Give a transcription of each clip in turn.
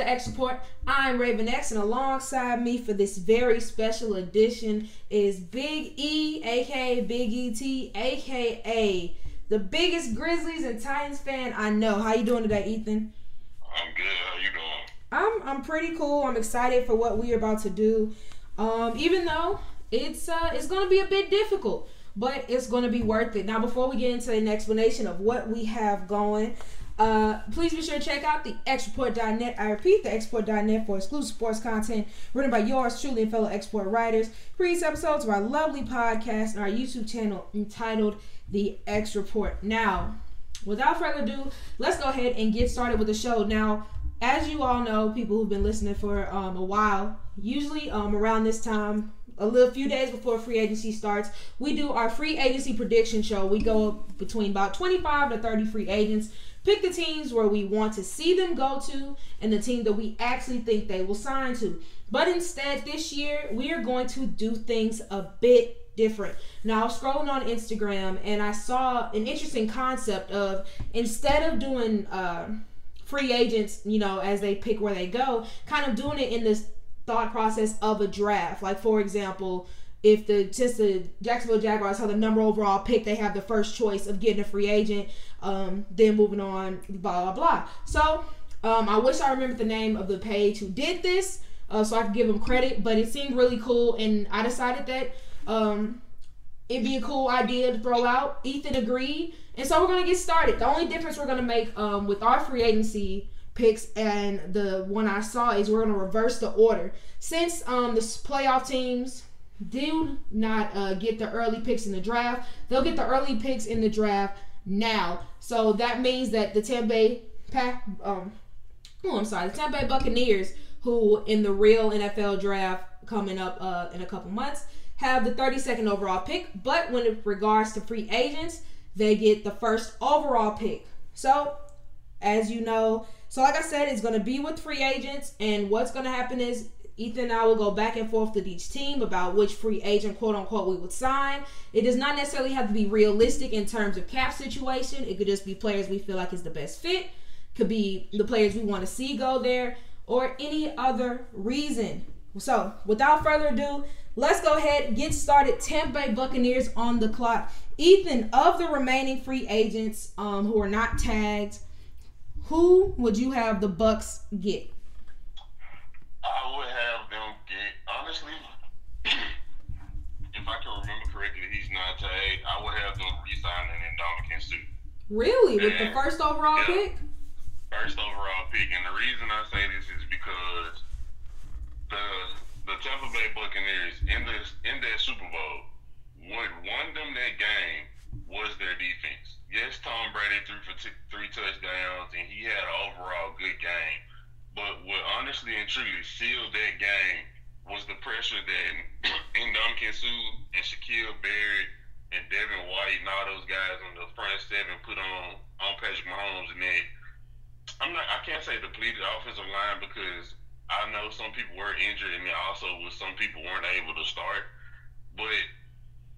the X Report. I'm Raven X, and alongside me for this very special edition is Big E, aka Big ET, aka the biggest Grizzlies and Titans fan I know. How you doing today, Ethan? I'm good. How you doing? I'm I'm pretty cool. I'm excited for what we're about to do. Um, even though it's uh it's gonna be a bit difficult, but it's gonna be worth it. Now, before we get into an explanation of what we have going, uh, please be sure to check out the xreport.net. I repeat, the xreport.net for exclusive sports content written by yours truly and fellow X Report writers. Previous episodes of our lovely podcast and our YouTube channel entitled The X Report. Now, without further ado, let's go ahead and get started with the show. Now, as you all know, people who've been listening for um, a while, usually um, around this time, a little few days before free agency starts, we do our free agency prediction show. We go between about 25 to 30 free agents Pick the teams where we want to see them go to and the team that we actually think they will sign to. But instead, this year, we are going to do things a bit different. Now, I was scrolling on Instagram and I saw an interesting concept of instead of doing uh, free agents, you know, as they pick where they go, kind of doing it in this thought process of a draft. Like, for example, if the since the Jacksonville Jaguars have the number overall pick, they have the first choice of getting a free agent. Um, then moving on, blah blah blah. So um, I wish I remembered the name of the page who did this, uh, so I could give them credit. But it seemed really cool, and I decided that um, it'd be a cool idea to throw out. Ethan agreed, and so we're gonna get started. The only difference we're gonna make um, with our free agency picks and the one I saw is we're gonna reverse the order since um, the playoff teams do not uh, get the early picks in the draft. They'll get the early picks in the draft now. So that means that the Tampa Bay Pack, um, oh, I'm sorry, the Tampa Bay Buccaneers, who in the real NFL draft coming up uh, in a couple months, have the 32nd overall pick. But when it regards to free agents, they get the first overall pick. So, as you know, so like I said, it's going to be with free agents, and what's going to happen is Ethan and I will go back and forth with each team about which free agent, quote unquote, we would sign. It does not necessarily have to be realistic in terms of cap situation. It could just be players we feel like is the best fit. Could be the players we want to see go there, or any other reason. So, without further ado, let's go ahead and get started. Tampa Bay Buccaneers on the clock. Ethan, of the remaining free agents um, who are not tagged, who would you have the Bucks get? I would have honestly. if I can remember correctly, he's not tagged. I would have them resigning in Ndamukong Suh. Really, with the first overall yeah, pick? First overall pick, and the reason I say this is because the the Tampa Bay Buccaneers in the in that Super Bowl, what won them that game was their defense. Yes, Tom Brady threw for t- three touchdowns, and he had an overall good game. But what honestly and truly sealed that game was the pressure that Ndamukong Suh and Shaquille Barrett and Devin White and all those guys on the front seven put on on Patrick Mahomes and that I'm not I can't say depleted offensive line because I know some people were injured and also with some people weren't able to start. But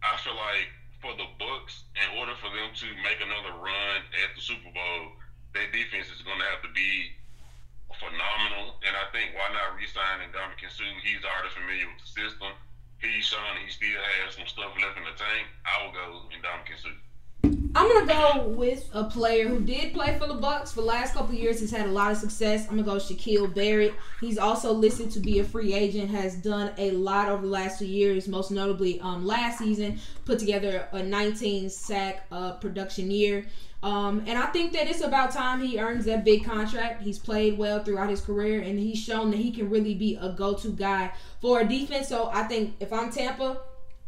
I feel like for the Bucks, in order for them to make another run at the Super Bowl, their defense is going to have to be phenomenal. And I think why not re-sign Ndamukong Suh? He's already familiar with the system. He's shown he still has some stuff left in the tank. I will go Ndamukong Suh. I'm gonna go with a player who did play for the Bucks for the last couple years. He's had a lot of success. I'm gonna go Shaquille Barrett. He's also listed to be a free agent. Has done a lot over the last two years. Most notably, um, last season put together a 19 sack uh, production year. Um, and I think that it's about time he earns that big contract. He's played well throughout his career, and he's shown that he can really be a go-to guy for a defense. So I think if I'm Tampa,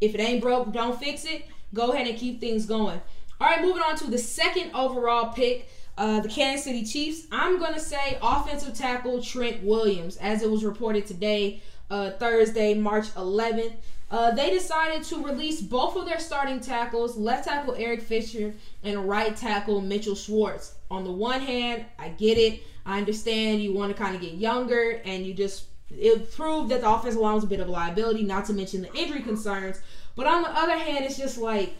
if it ain't broke, don't fix it. Go ahead and keep things going. All right, moving on to the second overall pick. Uh, the Kansas City Chiefs. I'm to say offensive tackle Trent Williams, as it was reported today, uh, Thursday, March 11th. Uh, they decided to release both of their starting tackles, left tackle Eric Fisher and right tackle Mitchell Schwartz. On the one hand, I get it. I understand you want to kind of get younger and you just it proved that the offensive line was a bit of a liability, not to mention the injury concerns. But on the other hand, it's just like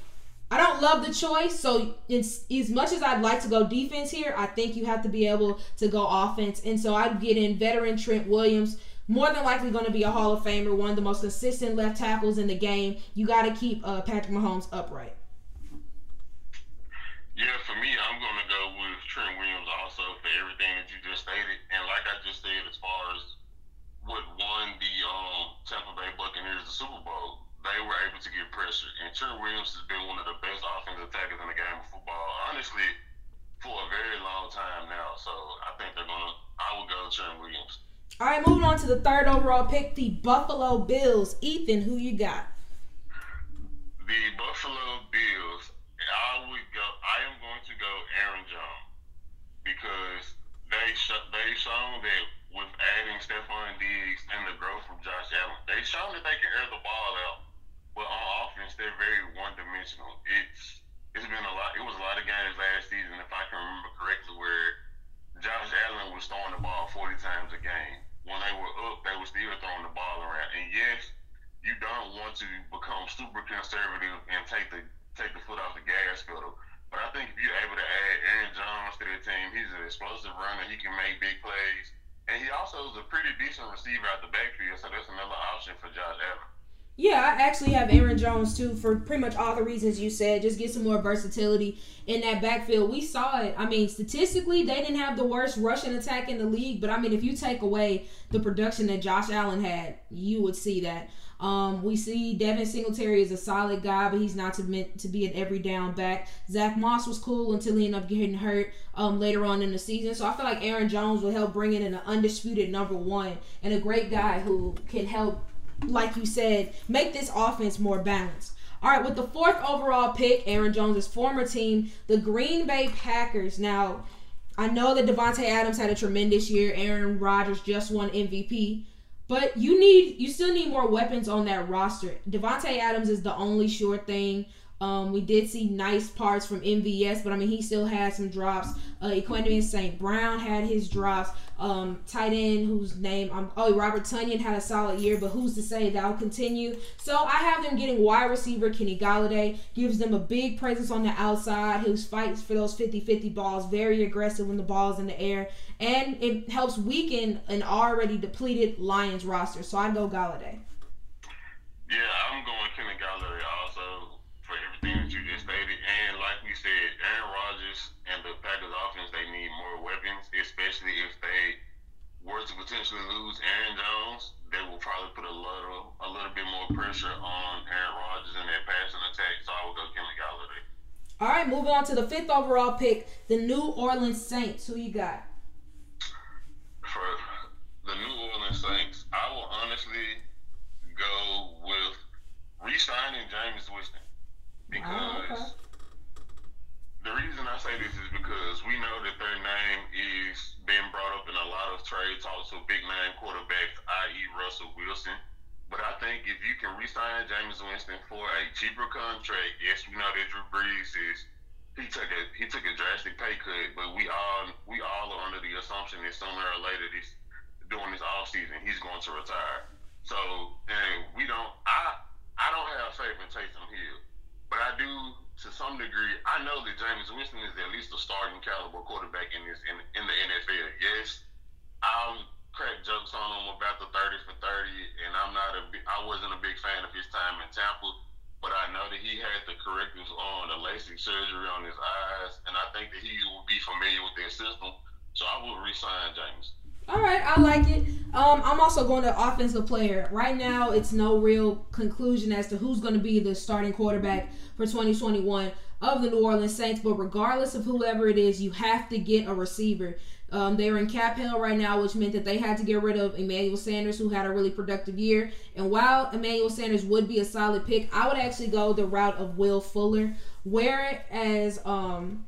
I don't love the choice. So, as much as I'd like to go defense here, I think you have to be able to go offense. And so I'd get in veteran Trent Williams. More than likely going to be a Hall of Famer, one of the most consistent left tackles in the game. You got to keep uh, Patrick Mahomes upright. Yeah, for me, I'm going to go with Trent Williams also for everything that you just stated. And like I just said, as far as what won the um, Tampa Bay Buccaneers the Super Bowl, they were able to get pressure. And Trent Williams has been one of the best offensive attackers in the game of football, honestly, for a very long time now. So I think they're gonna. I will go Trent Williams. All right, moving on to the third overall pick, the Buffalo Bills. Ethan, who you got? The Buffalo Bills. I would go. I am going to go Aaron Jones because they sh- they shown that with adding Stefon Diggs and the growth from Josh Allen, they shown that they can air the ball out but on offense, they're very one dimensional. It's it's been a lot. It was a lot of games last season, if I can remember correctly, where Josh Allen was throwing the ball 40 times a game. When they were up, they were still throwing the ball around. And yes, you don't want to become super conservative and take the take the foot off the gas pedal. But I think if you're able to add Aaron Jones to the team, he's an explosive runner. He can make big plays. And he also is a pretty decent receiver out the backfield, so that's another option for Josh Allen. Yeah, I actually have Aaron Jones too for pretty much all the reasons you said. Just get some more versatility in that backfield. We saw it. I mean, statistically, they didn't have the worst rushing attack in the league, but I mean, if you take away the production that Josh Allen had, you would see that. Um, we see Devin Singletary is a solid guy, but he's not to meant to be an every down back. Zach Moss was cool until he ended up getting hurt um, later on in the season. So I feel like Aaron Jones will help bring in an undisputed number one and a great guy who can help like you said, make this offense more balanced. All right, with the fourth overall pick, Aaron Jones' former team, the Green Bay Packers. Now, I know that Davante Adams had a tremendous year. Aaron Rodgers just won MVP. But you need you still need more weapons on that roster. Davante Adams is the only sure thing. Um, we did see nice parts from MVS, but I mean, he still had some drops. Uh, St. Brown had his drops. Um, tight end, whose name, um, oh, Robert Tonyan had a solid year, but who's to say that'll continue? So I have them getting wide receiver Kenny Golladay, gives them a big presence on the outside, who fights for those 50 50 balls, very aggressive when the ball's in the air, and it helps weaken an already depleted Lions roster. So I go Golladay. Yeah, I'm going were to potentially lose Aaron Jones. They will probably put a little a little bit more pressure on Aaron Rodgers in that passing attack. So I will go Kenny Golladay. All right, moving on to the fifth overall pick, the New Orleans Saints. Who you got? For the New Orleans Saints, I will honestly go with re-signing Jameis Winston because oh, okay. The reason I say this is because we know that their name is being brought up in a lot of trade talks with big name quarterbacks, i.e. Russell Wilson. But I think if you can re-sign Jameis Winston for a cheaper contract, yes, we know that Drew Brees is he took a he took a drastic pay cut, but we all we all are under the assumption that sooner or later this during this off season he's going to retire. So and we don't I I don't have faith in Taysom Hill. But I do, to some degree, I know that Jameis Winston is at least a starting caliber quarterback in this in, in the NFL. Yes, I'll crack jokes on him about the thirty for thirty, and I'm not a I wasn't a big fan of his time in Tampa. But I know that he had the corrective on the LASIK surgery on his eyes, and I think that he will be familiar with their system. So I will resign Jameis. All right, I like it. Um, I'm also going to offensive player. Right now, it's no real conclusion as to who's going to be the starting quarterback for 2021 of the New Orleans Saints. But regardless of whoever it is, you have to get a receiver. Um, they're in cap hell right now, which meant that they had to get rid of Emmanuel Sanders, who had a really productive year. And while Emmanuel Sanders would be a solid pick, I would actually go the route of Will Fuller. Whereas um,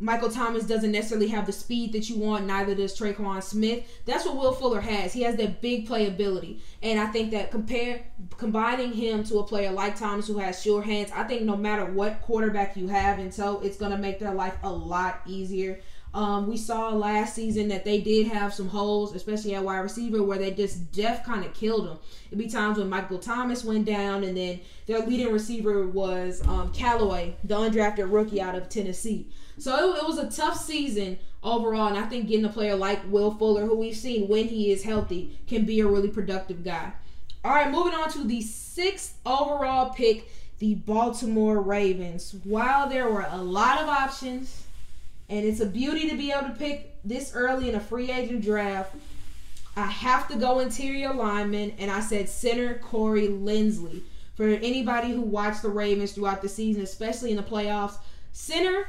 Michael Thomas doesn't necessarily have the speed that you want, neither does Tre'Quan Smith. That's what Will Fuller has. He has that big playability. And I think that compare combining him to a player like Thomas who has sure hands, I think no matter what quarterback you have and so it's gonna make their life a lot easier. Um, we saw last season that they did have some holes, especially at wide receiver, where they just def kind of killed them. It'd be times when Michael Thomas went down, and then their leading receiver was um, Callaway, the undrafted rookie out of Tennessee. So it, it was a tough season overall, and I think getting a player like Will Fuller, who we've seen when he is healthy, can be a really productive guy. All right, moving on to the sixth overall pick, the Baltimore Ravens. While there were a lot of options, and it's a beauty to be able to pick this early in a free agent draft. I have to go interior lineman, and I said center Corey Linsley. For anybody who watched the Ravens throughout the season, especially in the playoffs, center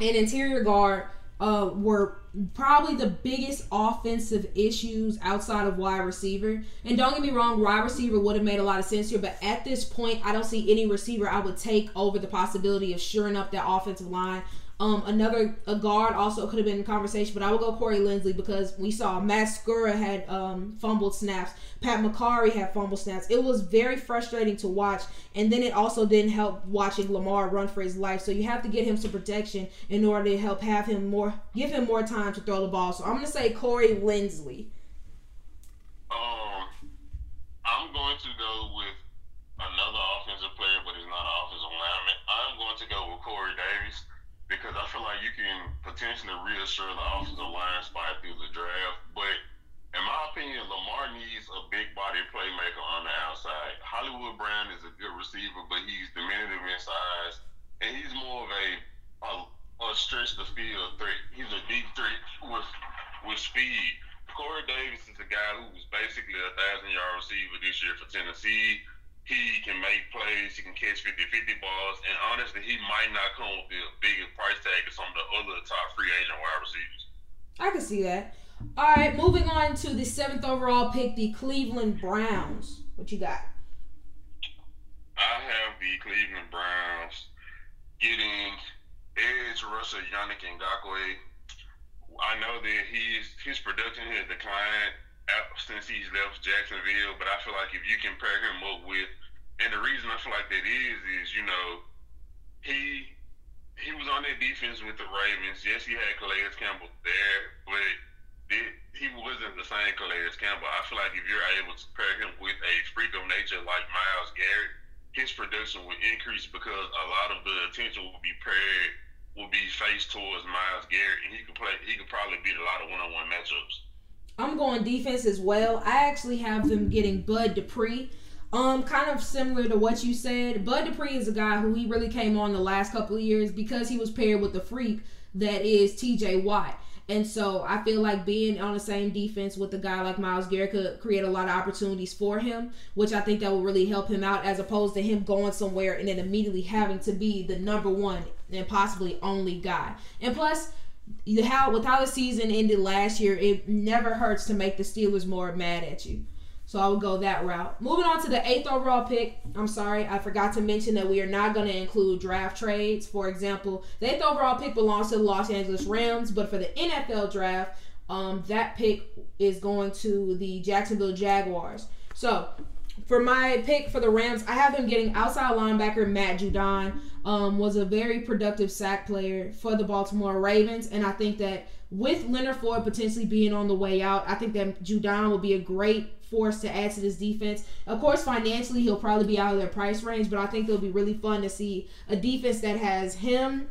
and interior guard uh, were probably the biggest offensive issues outside of wide receiver. And don't get me wrong, wide receiver would have made a lot of sense here, but at this point, I don't see any receiver I would take over the possibility of shoring up that offensive line. Um, another a guard also could have been in conversation, but I will go Corey Linsley because we saw Matt Skura had um, fumbled snaps, Pat Mekari had fumbled snaps. It was very frustrating to watch, and then it also didn't help watching Lamar run for his life. So you have to get him some protection in order to help have him more, give him more time to throw the ball. So I'm gonna say Corey Linsley. Um, I'm going to go with another offensive player, but he's not an offensive lineman. I'm going to go with Corey Davis because I feel like you can potentially reassure the offensive line spot through the draft. But in my opinion, Lamar needs a big body playmaker on the outside. Hollywood Brown is a good receiver, but he's diminutive in size, and he's more of a a, a stretch the field threat. He's a deep threat with with speed. Corey Davis is a guy who was basically a thousand yard receiver this year for Tennessee he can make plays, he can catch 50 50 balls, and honestly, he might not come with the biggest price tag of some of the other top free agent wide receivers. I can see that. All right, moving on to the seventh overall pick, the Cleveland Browns. What you got? I have the Cleveland Browns getting edge rusher Yannick Ngakoue. I know that he's his production has declined since he's left Jacksonville. But I feel like if you can pair him up with, and the reason I feel like that is, is you know, he he was on that defense with the Ravens. Yes, he had Calais Campbell there, but it, he wasn't the same Calais Campbell. I feel like if you're able to pair him with a freak of nature like Myles Garrett, his production will increase because a lot of the attention will be paired will be faced towards Myles Garrett, and he could play. He could probably beat a lot of one-on-one matchups. I'm going defense as well. I actually have them getting Bud Dupree. Um, kind of similar to what you said. Bud Dupree is a guy who he really came on the last couple of years because he was paired with the freak that is TJ Watt. And so I feel like being on the same defense with a guy like Myles Garrett could create a lot of opportunities for him, which I think that will really help him out as opposed to him going somewhere and then immediately having to be the number one and possibly only guy. And plus, how with how the season ended last year, it never hurts to make the Steelers more mad at you. So I would go that route. Moving on to the eighth overall pick. I'm sorry, I forgot to mention that we are not going to include draft trades. For example, the eighth overall pick belongs to the Los Angeles Rams, but for the NFL draft, um, that pick is going to the Jacksonville Jaguars. So for my pick for the Rams, I have them getting outside linebacker Matt Judon. Um, was a very productive sack player for the Baltimore Ravens, and I think that with Leonard Floyd potentially being on the way out, I think that Judon will be a great force to add to this defense. Of course, financially, he'll probably be out of their price range, but I think it'll be really fun to see a defense that has him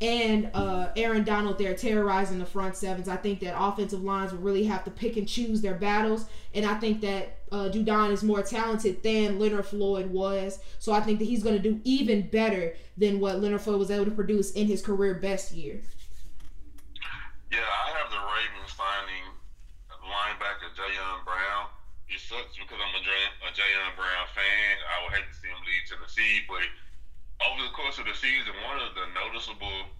and uh, Aaron Donald there terrorizing the front sevens. I think that offensive lines will really have to pick and choose their battles, and I think that uh, Judon is more talented than Leonard Floyd was. So I think that he's going to do even better than what Leonard Floyd was able to produce in his career best year. Yeah, I have the Ravens finding linebacker Jayon Brown. It sucks because I'm a Jayon Brown fan. I would hate to see him leave Tennessee, but over the course of the season, one of the noticeable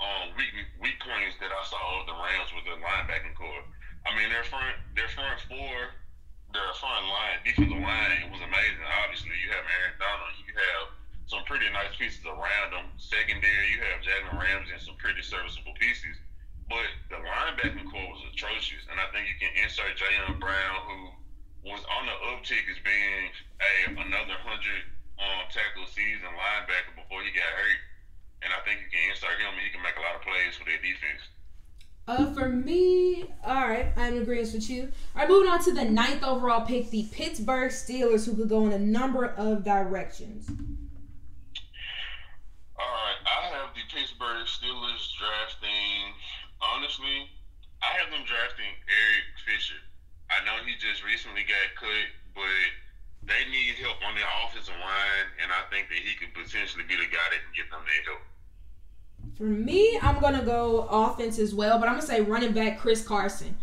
um, weak weak points that I saw of the Rams was the linebacking corps. I mean, their front their front four their front line, defensive line was amazing. Obviously, you have Aaron Donald, you have some pretty nice pieces around them. Secondary, you have Jalen Ramsey and some pretty serviceable pieces. But the linebacking corps was atrocious, and I think you can insert Jayon Brown, who was on the uptick as being a another hundred um, tackle season linebacker before he got hurt, and I think you can insert him and he can make a lot of plays for their defense. Uh, for me, all right, I'm in agreement with you. All right, moving on to the ninth overall pick, the Pittsburgh Steelers, who could go in a number of directions. All right, I have the Pittsburgh Steelers drafting. Honestly, I have them drafting Eric Fisher. I know he just recently got cut, but they need help on their offensive line, and I think that he could potentially be the guy that can get them that help. For me, I'm gonna go offense as well, but I'm gonna say running back Chris Carson.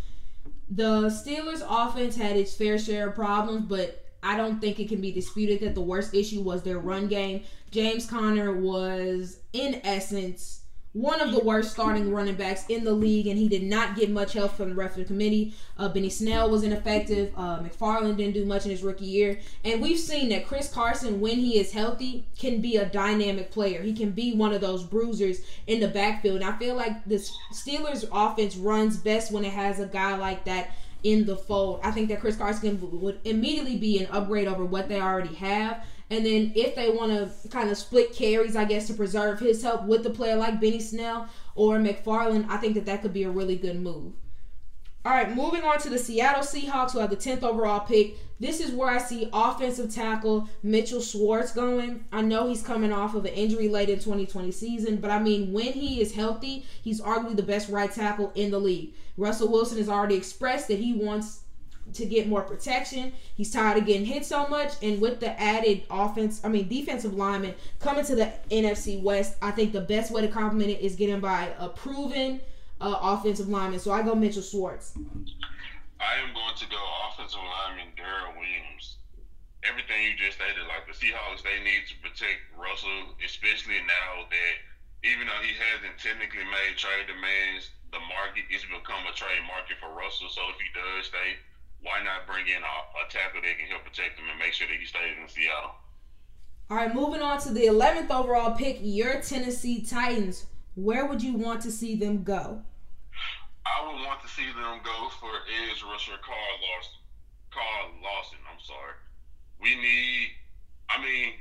The Steelers' offense had its fair share of problems, but I don't think it can be disputed that the worst issue was their run game. James Conner was, in essence, one of the worst starting running backs in the league, and he did not get much help from the rest of the committee. Uh, Benny Snell was ineffective. Uh, McFarland didn't do much in his rookie year. And we've seen that Chris Carson, when he is healthy, can be a dynamic player. He can be one of those bruisers in the backfield. And I feel like the Steelers' offense runs best when it has a guy like that in the fold. I think that Chris Carson would immediately be an upgrade over what they already have. And then if they want to kind of split carries, I guess, to preserve his help with the player like Benny Snell or McFarland, I think that that could be a really good move. All right, moving on to the Seattle Seahawks, who have the 10th overall pick. This is where I see offensive tackle Mitchell Schwartz going. I know he's coming off of an injury late in 2020 season, but I mean, when he is healthy, he's arguably the best right tackle in the league. Russell Wilson has already expressed that he wants to get more protection. He's tired of getting hit so much, and with the added offense, I mean defensive lineman coming to the NFC West, I think the best way to complement it is getting by a proven uh, offensive lineman. So I go Mitchell Schwartz. I am going to go offensive lineman Daryl Williams. Everything you just stated, like the Seahawks, they need to protect Russell, especially now that even though he hasn't technically made trade demands, the market is become a trade market for Russell. So if he does stay, why not bring in a, a tackle that can help protect him and make sure that he stays in Seattle? All right, moving on to the 11th overall pick, your Tennessee Titans. Where would you want to see them go? I would want to see them go for edge rusher Carl Lawson. Carl Lawson, I'm sorry. We need, I mean,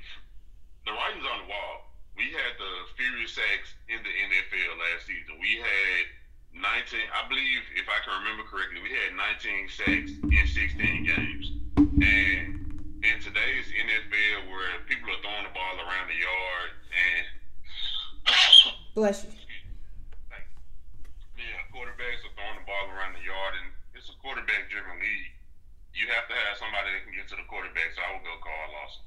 the writing's on the wall. We had the furious sacks in the NFL last season. We had 19, I believe, if I can remember correctly, we had 19 sacks in 16 games. And in today's NFL, where people are throwing the ball around the yard and. Bless you. Yeah, quarterbacks are throwing the ball around the yard, and it's a quarterback driven league. You have to have somebody that can get to the quarterback, so I would go Carl Lawson.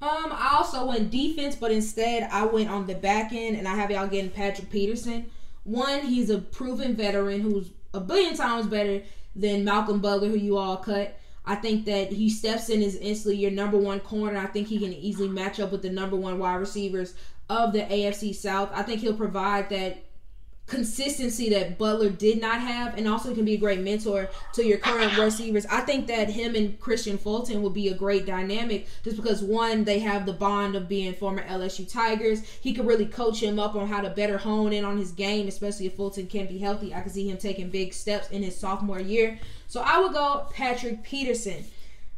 Um, I also went defense, but instead I went on the back end, and I have y'all getting Patrick Peterson. One, he's a proven veteran who's a billion times better than Malcolm Butler, who you all cut. I think that he steps in as instantly your number one corner. I think he can easily match up with the number one wide receivers of the AFC South. I think he'll provide that consistency that Butler did not have, and also can be a great mentor to your current receivers. I think that him and Kristian Fulton will be a great dynamic just because one, they have the bond of being former LSU Tigers. He could really coach him up on how to better hone in on his game, especially if Fulton can be healthy. I can see him taking big steps in his sophomore year. So I would go Patrick Peterson.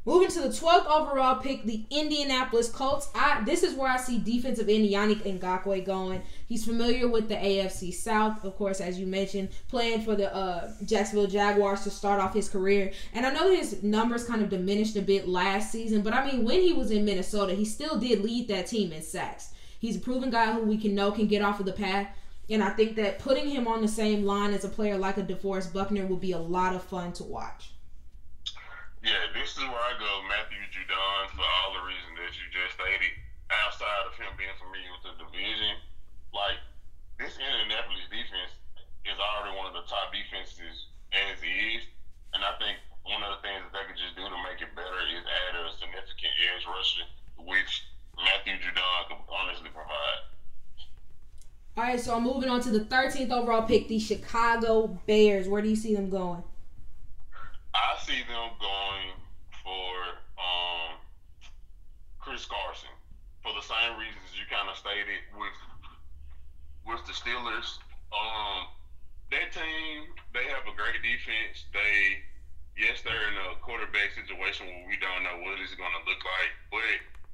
Moving to the 12th overall pick, the Indianapolis Colts. I this is where I see defensive end Yannick Ngakoue going. He's familiar with the AFC South, of course, as you mentioned, playing for the uh, Jacksonville Jaguars to start off his career. And I know his numbers kind of diminished a bit last season, but I mean, when he was in Minnesota, he still did lead that team in sacks. He's a proven guy who we can know can get off of the path. And I think that putting him on the same line as a player like a DeForest Buckner will be a lot of fun to watch. Yeah, this is where I go, Matthew Judon, for all the reasons that you just stated. Outside of him being familiar with the division, like this Indianapolis defense is already one of the top defenses as is, and I think one of the things that they could just do to make it better is add a significant edge rusher, which Matthew Judon could honestly provide. All right, so I'm moving on to the 13th overall pick, the Chicago Bears. Where do you see them going? I see them going for um, Chris Carson for the same reasons you kind of stated with with the Steelers. Um, that team, they have a great defense. They, yes, they're in a quarterback situation where we don't know what it's going to look like, but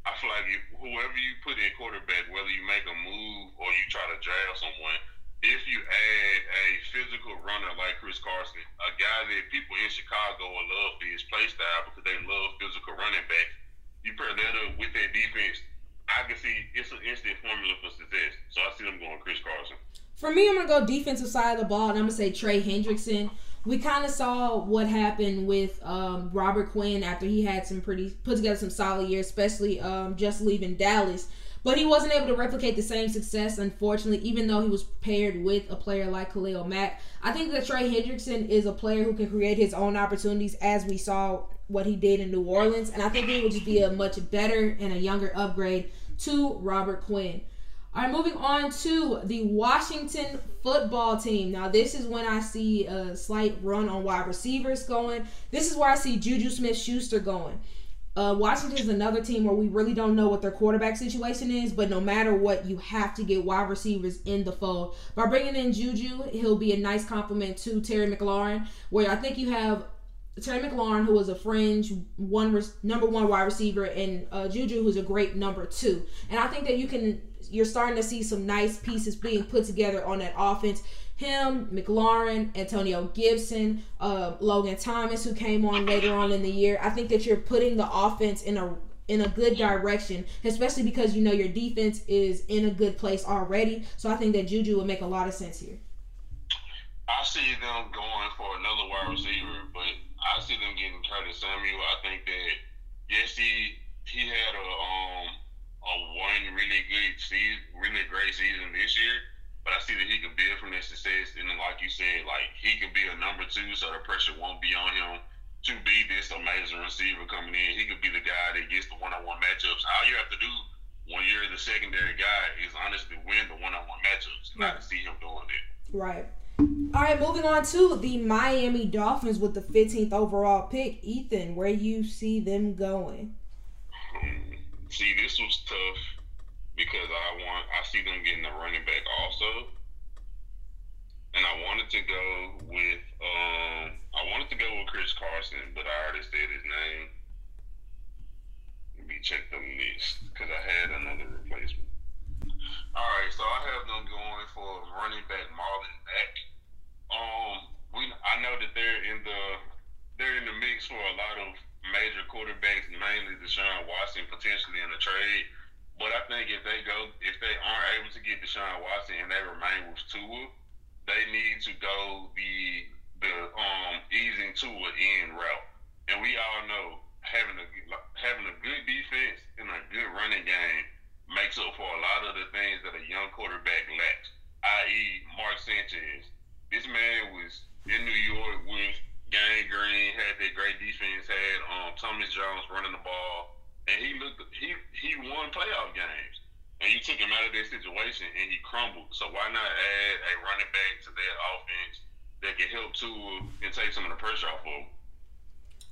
I feel like whoever you put in quarterback, whether you make a move or you try to draft someone, if you add a physical runner like Chris Carson, a guy that people in Chicago will love for his play style because they love physical running backs, you pair that up with that defense, I can see it's an instant formula for success. So I see them going Chris Carson. For me, I'm gonna go defensive side of the ball, and I'm gonna say Trey Hendrickson. We kind of saw what happened with um, Robert Quinn after he had some pretty put together some solid years, especially um, just leaving Dallas. But he wasn't able to replicate the same success, unfortunately, even though he was paired with a player like Khalil Mack. I think that Trey Hendrickson is a player who can create his own opportunities, as we saw what he did in New Orleans. And I think he would just be a much better and a younger upgrade to Robert Quinn. All right, moving on to the Washington football team. Now, this is when I see a slight run on wide receivers going. This is where I see Juju Smith Schuster going. Uh, Washington is another team where we really don't know what their quarterback situation is, but no matter what, you have to get wide receivers in the fold. By bringing in Juju, he'll be a nice complement to Terry McLaurin, where I think you have Terry McLaurin, who was a fringe one number one wide receiver, and uh, Juju, who's a great number two. And I think that you can, you're starting to see some nice pieces being put together on that offense him, McLaurin, Antonio Gibson, uh, Logan Thomas, who came on later on in the year. I think that you're putting the offense in a in a good direction, especially because you know your defense is in a good place already. So I think that Juju would make a lot of sense here. I see them going for another wide receiver, but I see them getting Curtis Samuel. I think that yes, he he had a um a one really good season, really great season this year but I see that he can build from that success. And then, like you said, like he can be a number two, so the pressure won't be on him to be this amazing receiver coming in. He could be the guy that gets the one-on-one matchups. All you have to do when you're the secondary guy is honestly win the one-on-one matchups. And right. I can see him doing it. Right. All right, moving on to the Miami Dolphins with the 15th overall pick. Ethan, where you see them going? Hmm. See, this was tough because I want I see them getting a running back also, and I wanted to go with um I wanted to go with Chris Carson, but I already said his name. Let me check the list because I had another replacement. All right, so I have them going for running back Marlon Mack. Um, we I know that they're in the they're in the mix for a lot of major quarterbacks, mainly Deshaun Watson potentially in the trade. But I think if they go, if they aren't able to get Deshaun Watson and they remain with Tua, they need to go the the um easing Tua in route. And we all know having a having a good defense and a good running game makes up for a lot of the things that a young quarterback lacks. I.e., Mark Sanchez. This man was in New York with Gang Green, had that great defense, had um Thomas Jones running the ball and he looked he he won playoff games. And you took him out of that situation and he crumbled. So why not add a running back to that offense that can help Tua and take some of the pressure off of him?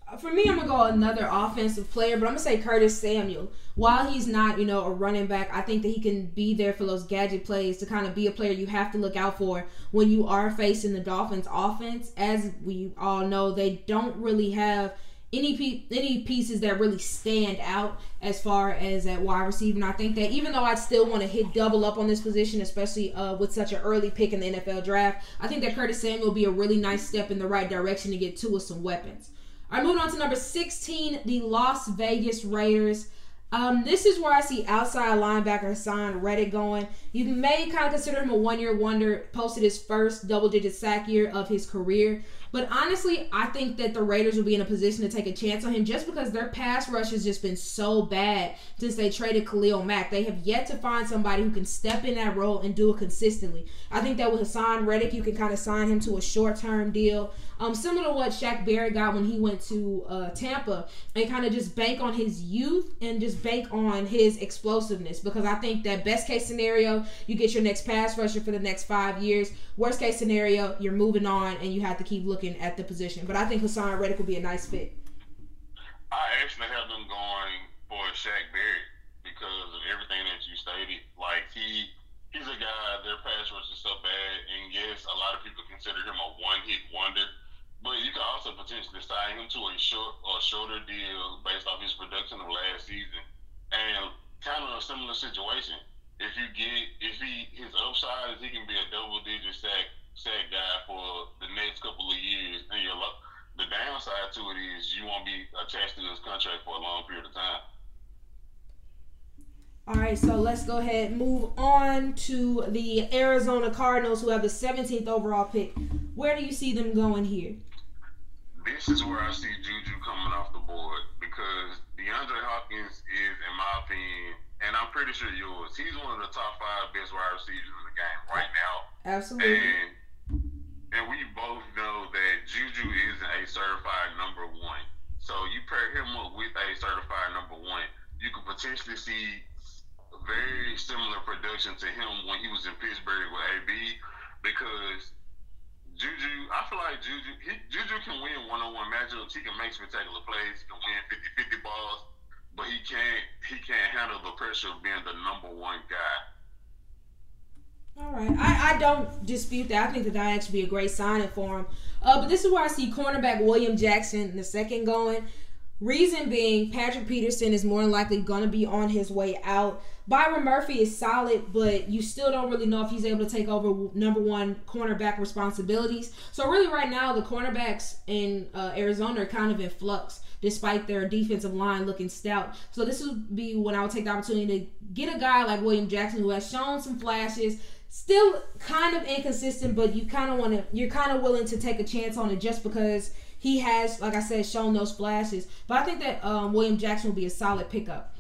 Uh, for me, I'm gonna go another offensive player, but I'm gonna say Curtis Samuel. While he's not, you know, a running back, I think that he can be there for those gadget plays to kind of be a player you have to look out for when you are facing the Dolphins' offense. As we all know, they don't really have any any pieces that really stand out as far as at wide receiver. And I think that even though I still want to hit double up on this position, especially uh, with such an early pick in the NFL draft, I think that Curtis Samuel will be a really nice step in the right direction to get Tua some weapons. All right, moving on to number 16, the Las Vegas Raiders. Um, this is where I see outside linebacker Haason Reddick going. You may kind of consider him a one year wonder, posted his first double digit sack year of his career. But honestly, I think that the Raiders will be in a position to take a chance on him just because their pass rush has just been so bad since they traded Khalil Mack. They have yet to find somebody who can step in that role and do it consistently. I think that with Haason Reddick, you can kind of sign him to a short term deal. Um, similar to what Shaq Barrett got when he went to uh, Tampa, and kind of just bank on his youth and just bank on his explosiveness. Because I think that best case scenario, you get your next pass rusher for the next five years. Worst case scenario, you're moving on and you have to keep looking at the position. But I think Haason Reddick will be a nice fit. I actually have them going for Shaq Barrett because of everything that you stated. Like he he's a guy, their pass rush is so bad, and yes, a lot of people consider him a one hit wonder. But you can also potentially sign him to a short or shorter deal based off his production of last season. And kind of a similar situation. if you get if he his upside is he can be a double digit sack sack guy for the next couple of years, and your the downside to it is you won't be attached to this contract for a long period of time. All right, so let's go ahead and move on to the Arizona Cardinals, who have the 17th overall pick. Where do you see them going here? This is where I see Juju coming off the board because DeAndre Hopkins is, in my opinion, and I'm pretty sure yours, he's one of the top five best wide receivers in the game right now. Absolutely. And, and we both know that Juju isn't a certified number one. So you pair him up with a certified number one, you could potentially see very similar production to him when he was in Pittsburgh with AB because Juju, I feel like Juju, he, Juju can win one on one matchups. He can make spectacular plays. He can win 50 50 balls, but he can't he can't handle the pressure of being the number one guy. All right, I, I don't dispute that. I think that that actually be a great signing for him. Uh, but this is where I see cornerback William Jackson the second going. Reason being, Patrick Peterson is more than likely going to be on his way out. Byron Murphy is solid, but you still don't really know if he's able to take over number one cornerback responsibilities. So, really, right now, the cornerbacks in uh, Arizona are kind of in flux despite their defensive line looking stout. So, this would be when I would take the opportunity to get a guy like William Jackson who has shown some flashes. Still kind of inconsistent, but you kind of want to, you're kind of willing to take a chance on it just because he has, like I said, shown those flashes. But I think that um, William Jackson will be a solid pickup.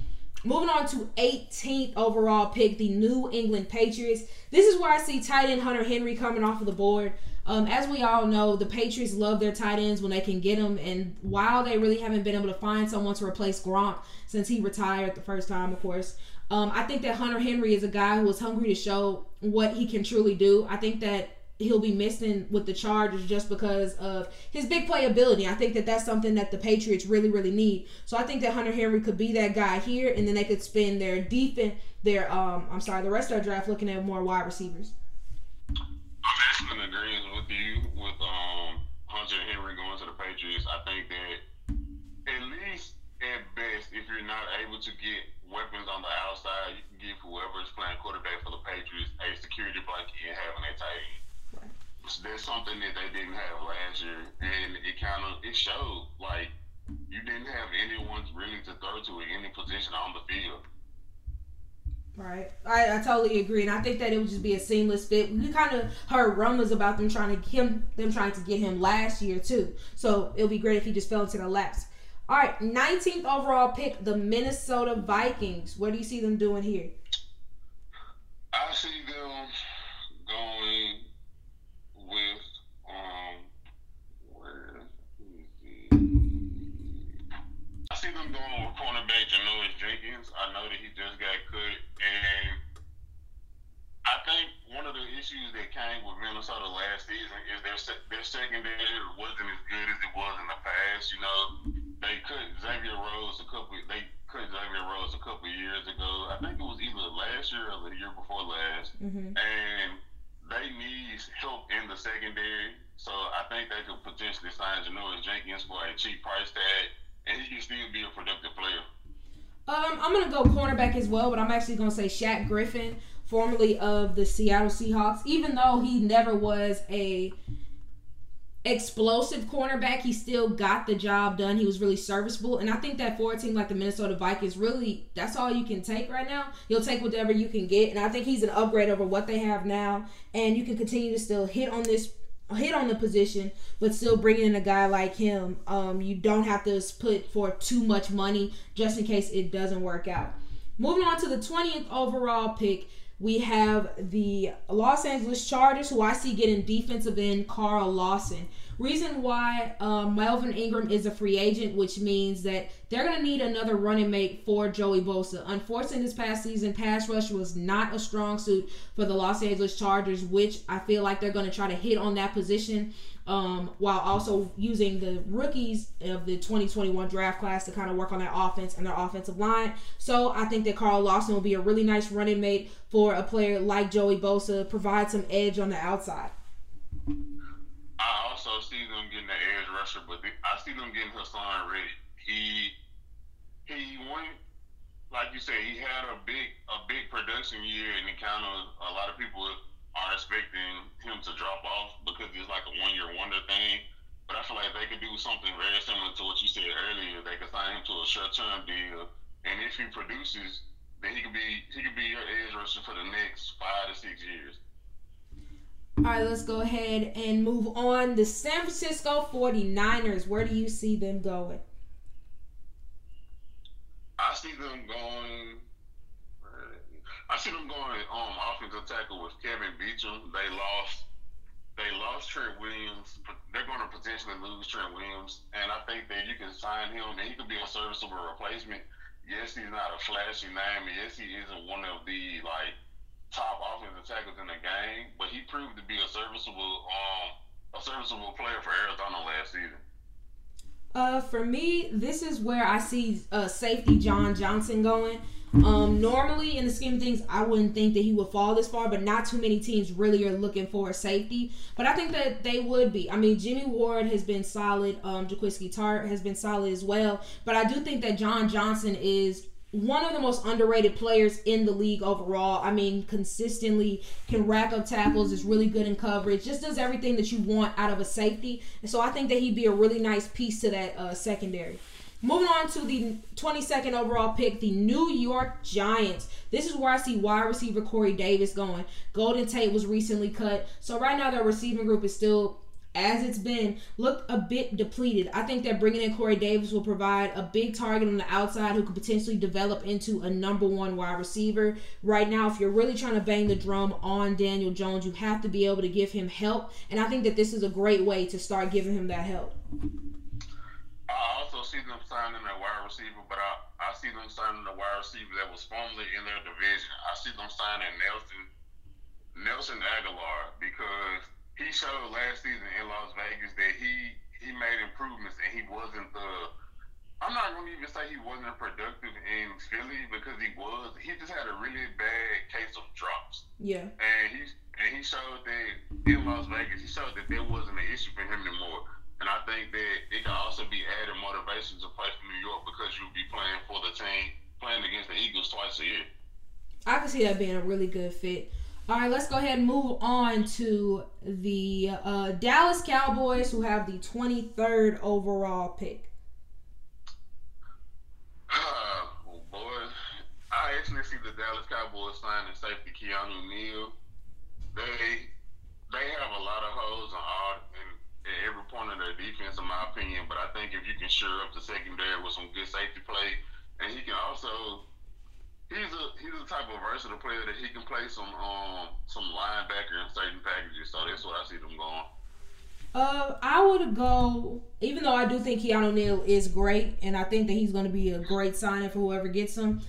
Moving on to 18th overall pick, the New England Patriots. This is where I see tight end Hunter Henry coming off of the board. Um, as we all know, the Patriots love their tight ends when they can get them. And while they really haven't been able to find someone to replace Gronk since he retired the first time, of course, um, I think that Hunter Henry is a guy who is hungry to show what he can truly do. I think that he'll be missing with the Chargers just because of his big playability. I think that that's something that the Patriots really, really need. So I think that Hunter Henry could be that guy here, and then they could spend their defense, their um, I'm sorry, the rest of their draft looking at more wide receivers. I'm actually in agreement with you with um Hunter Henry going to the Patriots. I think that at least at best, if you're not able to get weapons on the outside, you can give whoever is playing quarterback for the Patriots a security blanket and having a tight end that's something that they didn't have last year, and it kind of it showed. Like you didn't have anyone really to throw to at any position on the field. Right, I, I totally agree, and I think that it would just be a seamless fit. We kind of heard rumors about them trying to him them trying to get him last year too, so it'll be great if he just fell into the laps. All right, 19th overall pick, the Minnesota Vikings. What do you see them doing here? I see them with Janoris Jenkins. I know that he just got cut and I think one of the issues that came with Minnesota last season is their their secondary wasn't as good as it was in the past. You know, they cut Xavier Rhodes a couple. They cut Xavier Rhodes a couple years ago. I think it was either last year or the year before last. Mm-hmm. And they need help in the secondary. So I think they could potentially sign Janoris Jenkins for a cheap price tag, and he can still be a productive player. Um, I'm gonna go cornerback as well, but I'm actually gonna say Shaq Griffin, formerly of the Seattle Seahawks. Even though he never was a explosive cornerback, he still got the job done. He was really serviceable. And I think that for a team like the Minnesota Vikings, really, that's all you can take right now. You'll take whatever you can get. And I think he's an upgrade over what they have now. And you can continue to still hit on this hit on the position, but still bringing in a guy like him. Um, you don't have to put for too much money just in case it doesn't work out. Moving on to the 20th overall pick, we have the Los Angeles Chargers, who I see getting defensive end Carl Lawson. Reason why um, Melvin Ingram is a free agent, which means that they're going to need another running mate for Joey Bosa. Unfortunately, this past season, pass rush was not a strong suit for the Los Angeles Chargers, which I feel like they're going to try to hit on that position um, while also using the rookies of the 2021 draft class to kind of work on their offense and their offensive line. So I think that Carl Lawson will be a really nice running mate for a player like Joey Bosa, provide some edge on the outside. I also see them getting but I see them getting Haason Reddick. He he went like you said, he had a big a big production year, and it kind of a lot of people are expecting him to drop off because it's like a one year wonder thing. But I feel like they could do something very similar to what you said earlier. They could sign him to a short term deal, and if he produces, then he could be he could be your edge rusher for the next five to six years. All right, let's go ahead and move on. The San Francisco 49ers, where do you see them going? I see them going. I see them going um offensive tackle with Kelvin Beachum. They lost. They lost Trent Williams. They're going to potentially lose Trent Williams, and I think that you can sign him, and he could be a serviceable replacement. Yes, he's not a flashy name. Yes, he isn't one of the like top offensive tackles in the game, but he proved to be a serviceable um a serviceable player for Arizona last season. Uh, for me, this is where I see uh, safety John Johnson going. Um, normally, in the scheme of things, I wouldn't think that he would fall this far, but not too many teams really are looking for a safety. But I think that they would be. I mean, Jimmy Ward has been solid. Um, Jaquiski Tartt has been solid as well. But I do think that John Johnson is one of the most underrated players in the league overall. I mean, consistently can rack up tackles, is really good in coverage, just does everything that you want out of a safety. And so I think that he'd be a really nice piece to that uh, secondary. Moving on to the 22nd overall pick, the New York Giants. This is where I see wide receiver Corey Davis going. Golden Tate was recently cut. So right now their receiving group is still as it's been, looked a bit depleted. I think that bringing in Corey Davis will provide a big target on the outside who could potentially develop into a number one wide receiver. Right now, if you're really trying to bang the drum on Daniel Jones, you have to be able to give him help. And I think that this is a great way to start giving him that help. I also see them signing a wide receiver, but I, I see them signing a wide receiver that was formerly in their division. I see them signing Nelson Nelson Agholor because he showed last season in Las Vegas that he he made improvements and he wasn't the. I'm not going to even say he wasn't productive in Philly because he was. He just had a really bad case of drops. Yeah. And he and he showed that in Las Vegas, he showed that there wasn't an issue for him anymore. And I think that it can also be added motivation to play for New York because you'll be playing for the team, playing against the Eagles twice a year. I can see that being a really good fit. All right, let's go ahead and move on to the uh, Dallas Cowboys, who have the 23rd overall pick. Uh, oh boy, I actually see the Dallas Cowboys signing safety Keanu Neal. They they have a lot of holes on all in, in every point of their defense, in my opinion. But I think if you can shore up the secondary with some good safety play, and he can also he's a he's the type of versatile player that he can play some um some linebacker in certain packages. So that's what I see them going. Uh, I would go, even though I do think Keanu Neal is great, and I think that he's going to be a great signing for whoever gets him.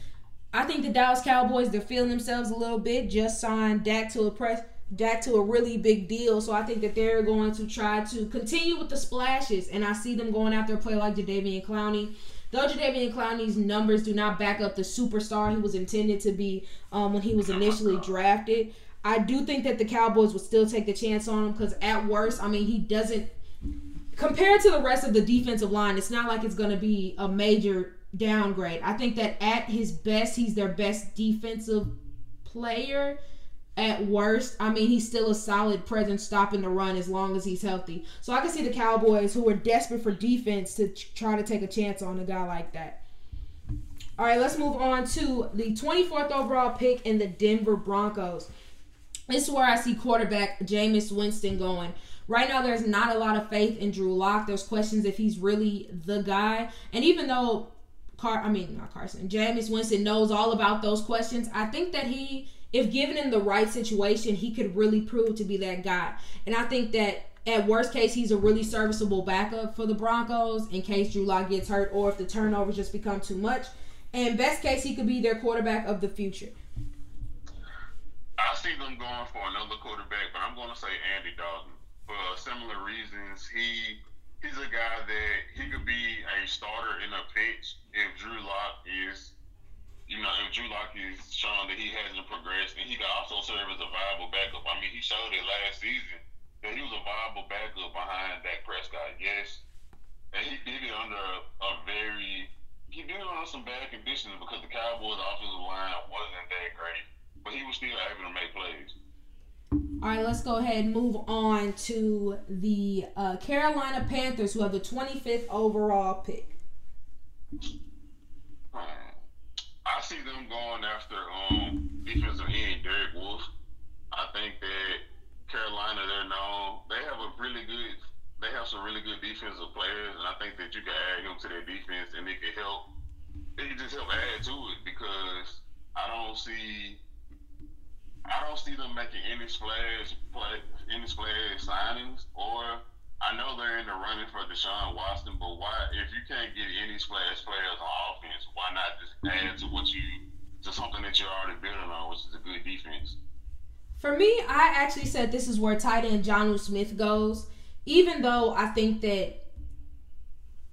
I think the Dallas Cowboys they're feeling themselves a little bit. Just signed Dak to a press Dak to a really big deal, so I think that they're going to try to continue with the splashes, and I see them going after a player like Jadeveon Clowney. Though Jadeveon Clowney's numbers do not back up the superstar he was intended to be um, when he was initially drafted, I do think that the Cowboys would still take the chance on him because at worst, I mean, he doesn't compared to the rest of the defensive line. It's not like it's going to be a major downgrade. I think that at his best, he's their best defensive player at worst, I mean, he's still a solid presence stopping the run as long as he's healthy. So I can see the Cowboys, who are desperate for defense, to try to take a chance on a guy like that. All right, let's move on to the 24th overall pick in the Denver Broncos. This is where I see quarterback Jameis Winston going. Right now, there's not a lot of faith in Drew Lock. There's questions if he's really the guy. And even though Car, I mean not Carson, Jameis Winston knows all about those questions, I think that he if given in the right situation, he could really prove to be that guy. And I think that at worst case, he's a really serviceable backup for the Broncos in case Drew Lock gets hurt or if the turnovers just become too much. And best case, he could be their quarterback of the future. I see them going for another quarterback, but I'm going to say Andy Dalton for similar reasons. He he's a guy that he could be a starter in a pinch if Drew Lock is you know, if Drew Lock is that he hasn't progressed, and he could also serve as a viable backup. I mean, he showed it last season that he was a viable backup behind Dak Prescott. Yes, and he did it under a, a very he did it on some bad conditions because the Cowboys' offensive line wasn't that great, but he was still able to make plays. All right, let's go ahead and move on to the uh, Carolina Panthers, who have the 25th overall pick. I see going after um, defensive end Derek Wolfe. I think that Carolina, they're known. They have a really good. They have some really good defensive players, and I think that you can add him to their defense, and it can help. It can just help add to it because I don't see. I don't see them making any splash play, any splash signings, or I know they're in the running for Deshaun Watson, but why? If you can't get any splash players on offense, why not just add to what you to something that you're already building on, which is a good defense? For me, I actually said this is where tight end Jonnu Smith goes. Even though I think that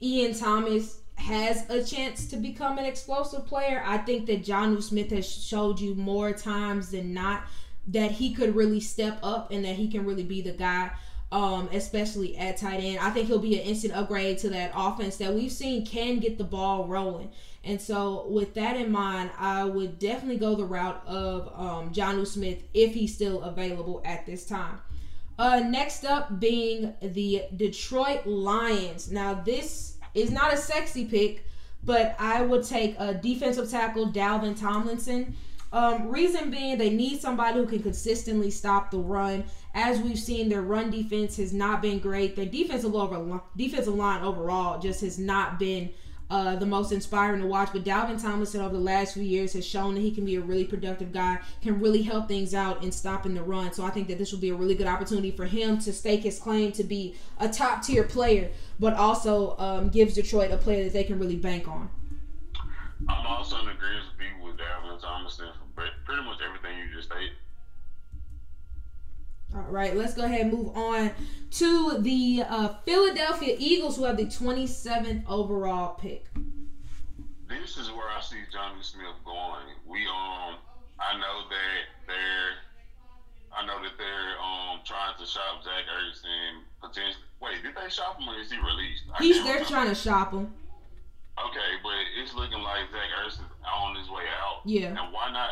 Ian Thomas has a chance to become an explosive player, I think that Jonnu Smith has showed you more times than not that he could really step up and that he can really be the guy um, especially at tight end. I think he'll be an instant upgrade to that offense that we've seen can get the ball rolling. And so, with that in mind, I would definitely go the route of um, Jonnu Smith if he's still available at this time. Uh, next up being the Detroit Lions. Now, this is not a sexy pick, but I would take a defensive tackle, Dalvin Tomlinson. Um, reason being, they need somebody who can consistently stop the run. As we've seen, their run defense has not been great. Their defensive over defensive line overall just has not been uh, the most inspiring to watch. But Dalvin Tomlinson over the last few years has shown that he can be a really productive guy, can really help things out in stopping the run. So I think that this will be a really good opportunity for him to stake his claim to be a top tier player, but also um, gives Detroit a player that they can really bank on. I'm also in agreement All right, let's go ahead and move on to the uh, Philadelphia Eagles, who have the 27th overall pick. This is where I see Jonnu Smith going. We um, I know that they're, I know that they're um trying to shop Zach Ertz and potentially. Wait, did they shop him or is he released? I He's they're trying to shop him. Okay, but it's looking like Zach Ertz is on his way out. Yeah. And why not?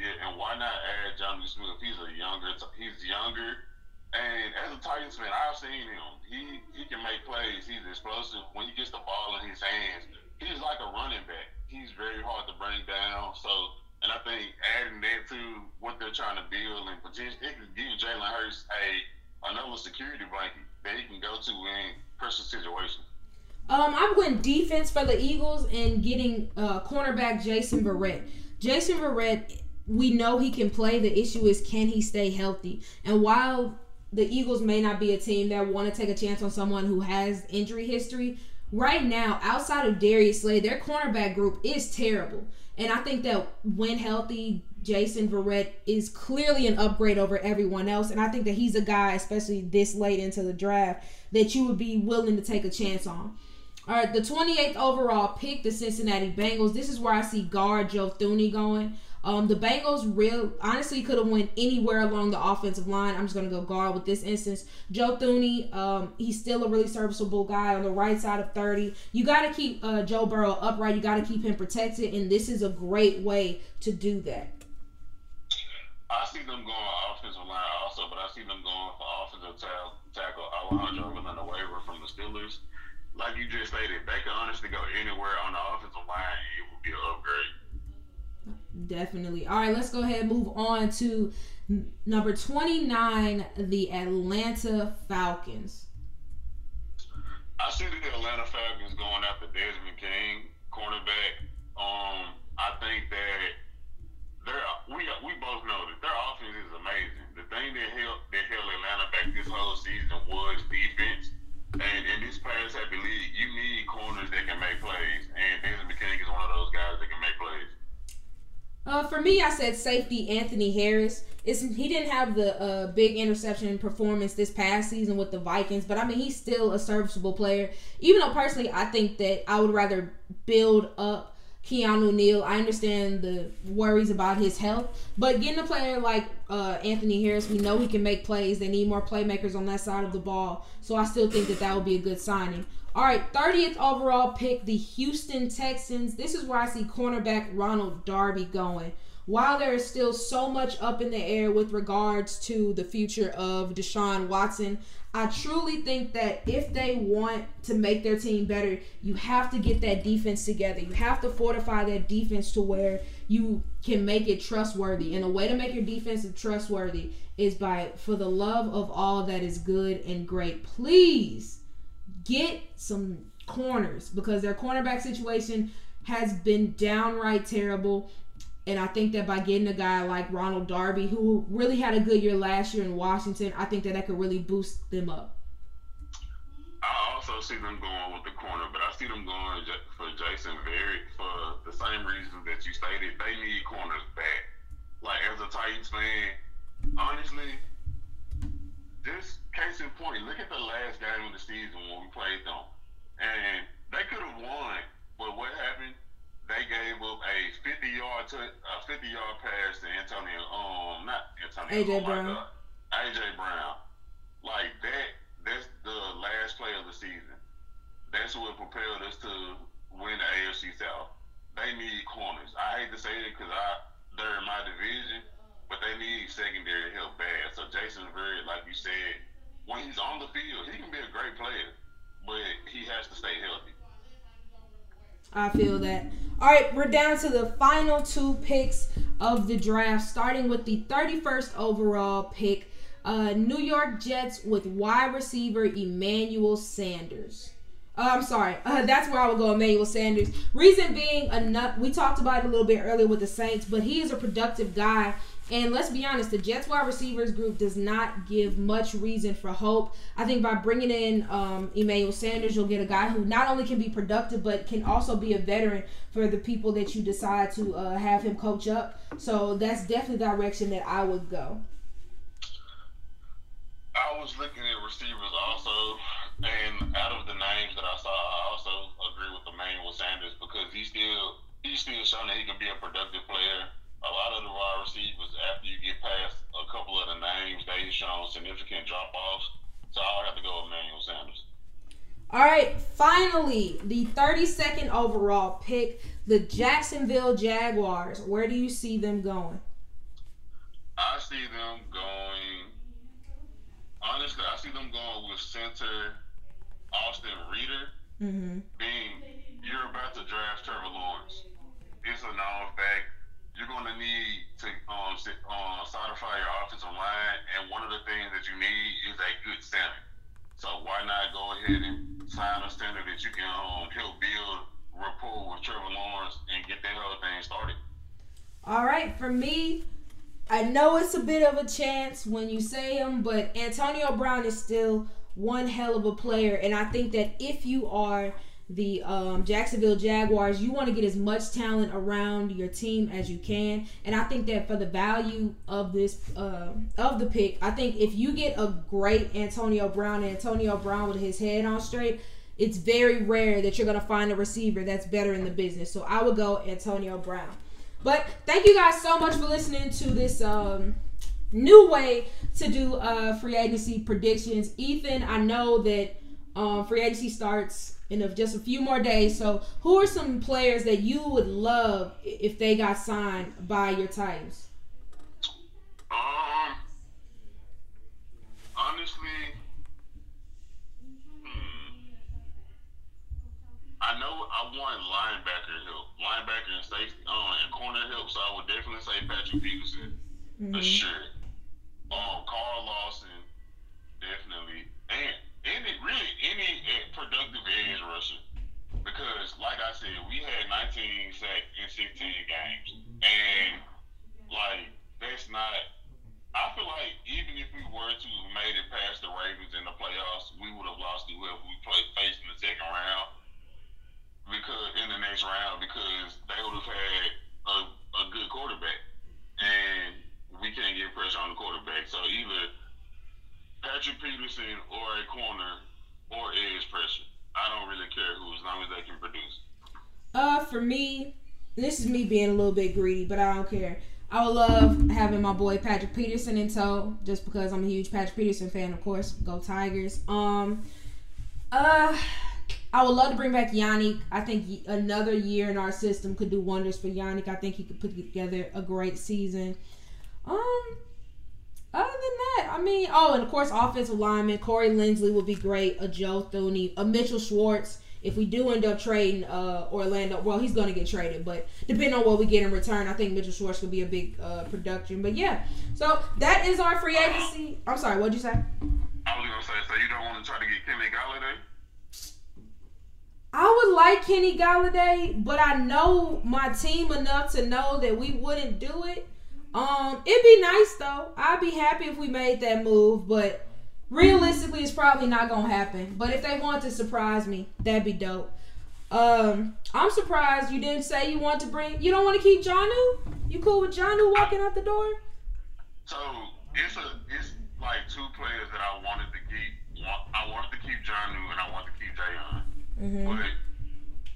Yeah, and why not add Jonnu Smith? He's a younger, he's younger, and as a Titans fan, I've seen him. He he can make plays. He's explosive when he gets the ball in his hands. He's like a running back. He's very hard to bring down. So, and I think adding that to what they're trying to build and potentially it can give Jalen Hurts a another security blanket that he can go to in pressure situations. Um, I'm going defense for the Eagles and getting uh, cornerback Jason Verrett. Jason Verrett we know he can play. The issue is can he stay healthy? And while the Eagles may not be a team that want to take a chance on someone who has injury history, right now, outside of Darius Slay, their cornerback group is terrible. And I think that when healthy, Jason Verrett is clearly an upgrade over everyone else. And I think that he's a guy, especially this late into the draft, that you would be willing to take a chance on. All right, the 28th overall pick, the Cincinnati Bengals. This is where I see guard Joe Thuney going. Um, the Bengals real honestly could have went anywhere along the offensive line. I'm just gonna go guard with this instance. Joe Thuney, um, he's still a really serviceable guy on the right side of 30. You got to keep uh, Joe Burrow upright. You got to keep him protected, and this is a great way to do that. I see them going offensive line also, but I see them going for offensive tackle Alejandro Villanueva the waiver from the Steelers. Like you just stated, they can honestly go anywhere on the offensive line. It would be an upgrade. Definitely. All right, let's go ahead and move on to number 29, the Atlanta Falcons. I see the Atlanta Falcons going after Desmond King, cornerback. Um, I think that they're we we both know that their offense is amazing. The thing that held that held Atlanta back this whole season was defense. And in this pass happy league, you need corners that can make plays, and Desmond King is one of those guys that can make plays. Uh, for me, I said safety Anthony Harris. It's, he didn't have the uh, big interception performance this past season with the Vikings, but I mean, he's still a serviceable player. Even though personally, I think that I would rather build up Keanu Neal. I understand the worries about his health, but getting a player like uh, Anthony Harris, we know he can make plays. They need more playmakers on that side of the ball, so I still think that that would be a good signing. All right, 30th overall pick, the Houston Texans. This is where I see cornerback Ronald Darby going. While there is still so much up in the air with regards to the future of Deshaun Watson, I truly think that if they want to make their team better, you have to get that defense together. You have to fortify that defense to where you can make it trustworthy. And a way to make your defense trustworthy is by, for the love of all that is good and great, please get some corners because their cornerback situation has been downright terrible. And I think that by getting a guy like Ronald Darby, who really had a good year last year in Washington, I think that that could really boost them up. I also see them going with the corner, but I see them going for Jason Verrett for the same reasons that you stated. They need corners back. Like as a Titans fan, honestly, this case in point, look at the last game of the season when we played them, and they could have won, but what happened? they gave up a 50 yard to a 50 yard pass to Antonio um not Antonio AJ oh Brown. God, AJ Brown. Like that that's the last play of the season. That's what propelled us to win the AFC South. They need corners. I hate to say it because I they're in my division, but they need secondary help bad. Jason like you said, when he's on the field, he can be a great player, but he has to stay healthy. I feel that. All right, we're down to the final two picks of the draft, starting with the 31st overall pick. Uh, New York Jets with wide receiver Emmanuel Sanders. Uh, I'm sorry. Uh, that's where I would go, Emmanuel Sanders. Reason being, enough. We talked about it a little bit earlier with the Saints, but he is a productive guy and let's be honest, the Jets wide receivers group does not give much reason for hope. I think by bringing in um, Emmanuel Sanders, you'll get a guy who not only can be productive, but can also be a veteran for the people that you decide to uh, have him coach up. So that's definitely the direction that I would go. I was looking at receivers also, and out of the names that I saw, I also agree with Emmanuel Sanders because he's still he's still showing that he can be a productive player a lot of the wide receivers, after you get past a couple of the names, they've shown significant drop offs. So I'll have to go with Emmanuel Sanders. All right, finally, the 32nd overall pick, the Jacksonville Jaguars. Where do you see them going? I see them going. Honestly, I see them going with center Austin Reiter. Mm-hmm. Being you're about to draft Trevor Lawrence. It's a known fact you're going to need to um, uh, solidify your offensive line, and one of the things that you need is a good center. So why not go ahead and sign a center that you can um, help build rapport with Trevor Lawrence and get that whole thing started? All right, for me, I know it's a bit of a chance when you say him, but Antonio Brown is still one hell of a player, and I think that if you are – the um, Jacksonville Jaguars, you want to get as much talent around your team as you can. And I think that for the value of this uh, of the pick, I think if you get a great Antonio Brown, Antonio Brown with his head on straight, it's very rare that you're to find a receiver that's better in the business. So I would go Antonio Brown. But thank you guys so much for listening to this um, new way to do uh, free agency predictions. Ethan, I know that um, free agency starts in just a few more days. So, who are some players that you would love if they got signed by your Titans? Um, honestly, hmm, I know I want linebacker help, linebacker and safety, uh, and corner help. So I would definitely say Patrick Peterson mm-hmm. for sure. Um, Carl Lawson, definitely, and any really any productive edge rusher. Because, like I said, we had 19 sacks in 16 games, and like that's not. I feel like even if we were to have made it past the Ravens in the playoffs, we would have lost to whoever we played faced in the second round. Because in the next round, because they would have had a, a good quarterback, and we can't get pressure on the quarterback. So either Patrick Peterson or a corner or edge pressure. I don't really care who, as long as they can produce. Uh, for me, this is me being a little bit greedy, but I don't care. I would love having my boy Patrick Peterson in tow, just because I'm a huge Patrick Peterson fan. Of course, go Tigers. Um, uh, I would love to bring back Yannick. I think another year in our system could do wonders for Yannick. I think he could put together a great season. Um, other than that, I mean, oh, and of course, offensive lineman Corey Linsley will be great. A Joe Thuney, a Mitchell Schwartz. If we do end up trading uh, Orlando, well, he's going to get traded, but depending on what we get in return, I think Mitchell Schwartz could be a big uh, production. But yeah, so that is our free agency. I'm sorry, what'd you say? I was gonna say, so you don't want to try to get Kenny Golladay? I would like Kenny Golladay, but I know my team enough to know that we wouldn't do it. Um, it'd be nice though. I'd be happy if we made that move, but realistically, it's probably not gonna happen. But if they want to surprise me, that'd be dope. Um, I'm surprised you didn't say you want to bring. You don't want to keep Jonnu. You cool with Jonnu walking out the door? So it's a it's like two players that I wanted to keep. I wanted to keep John and I wanted to keep Jayon. Mm-hmm. But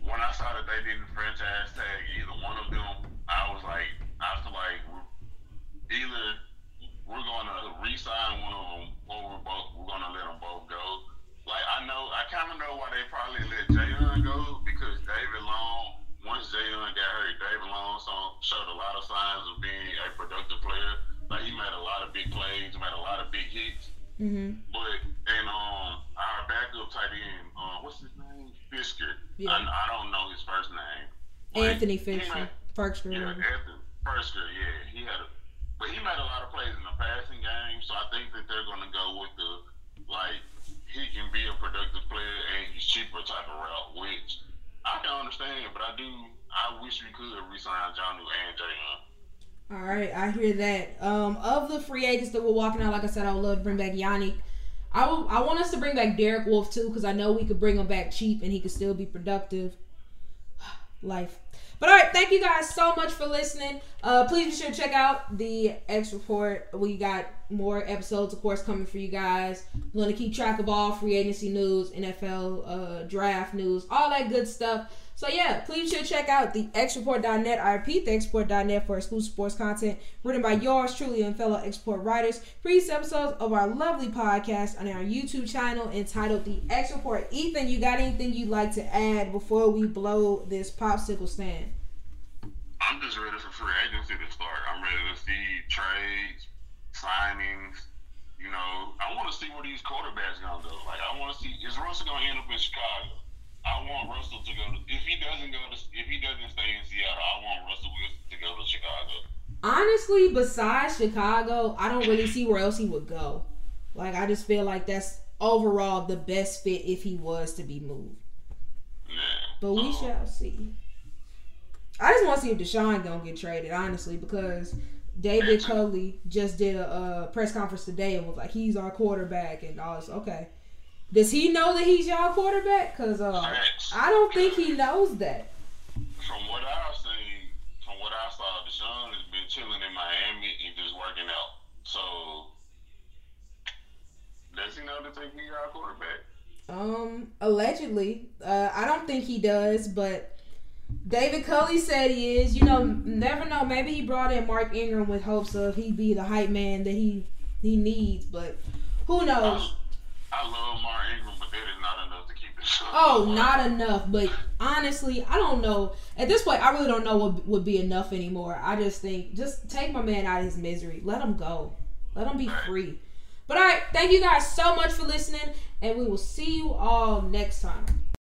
when I saw that they didn't franchise tag either one of them, I was like, I feel like we're, either we're going to re-sign one of them or we're both we're going to let them both go. Like I know, I kind of know why they probably let Jayon go because David Long. Once Jayon got hurt, David Long saw, showed a lot of signs of being a productive player. Like he made a lot of big plays, made a lot of big hits. Mm-hmm. But and um our backup tight end, uh, what's his name? Firkser. Yeah. I, I don't know his first name. But Anthony he Firkser, made- Firkser. Yeah. Anthony. Yeah, he had a, but he made a lot of plays in the passing game. So I think that they're gonna go with the like he can be a productive player and he's cheaper type of route, which I can understand. But I do. I wish we could re-sign Jonnu and Jayon. All right, I hear that. Um, of the free agents that we're walking out, like I said, I would love to bring back Yannick. I will- I want us to bring back Derek Wolfe too, because I know we could bring him back cheap and he could still be productive. Life. But all right, thank you guys so much for listening. Uh, please be sure to check out the X Report. We got more episodes, of course, coming for you guys. We're going to keep track of all free agency news, NFL uh, draft news, all that good stuff. So yeah, please to check out the xreport.net. I repeat, the xreport.net for exclusive sports content written by yours truly and fellow export writers. Previous episodes of our lovely podcast on our YouTube channel entitled The X Report. Ethan, you got anything you'd like to add before we blow this popsicle stand? I'm just ready for free agency to start. I'm ready to see trades, signings. You know, I want to see where these quarterbacks gonna go. Like, I want to see is Russell gonna end up in Chicago? I want Russell to go. To, if he doesn't go to, if he doesn't stay in Seattle, I want Russell Wilson to go to Chicago. Honestly, besides Chicago, I don't really see where else he would go. Like I just feel like that's overall the best fit if he was to be moved. Yeah. But we So, shall see. I just want to see if Deshaun gonna get traded, honestly, because David Culley just did a, uh press conference today and was like, "He's our quarterback," and all this. Okay, does he know that he's y'all quarterback? Cause uh. I don't think he knows that. From what I've seen, from what I saw, Deshaun has been chilling in Miami and just working out. So, does he know that he's our quarterback? Um, allegedly, uh, I don't think he does, but David Culley said he is. You know, never know. Maybe he brought in Mark Ingram with hopes of he be the hype man that he he needs, but who knows? I love Mark Ingram, but that is not enough to keep Deshaun. Oh, not enough. But honestly, I don't know. At this point, I really don't know what would be enough anymore. I just think just take my man out of his misery. Let him go. Let him be free. But all right, thank you guys so much for listening, and we will see you all next time.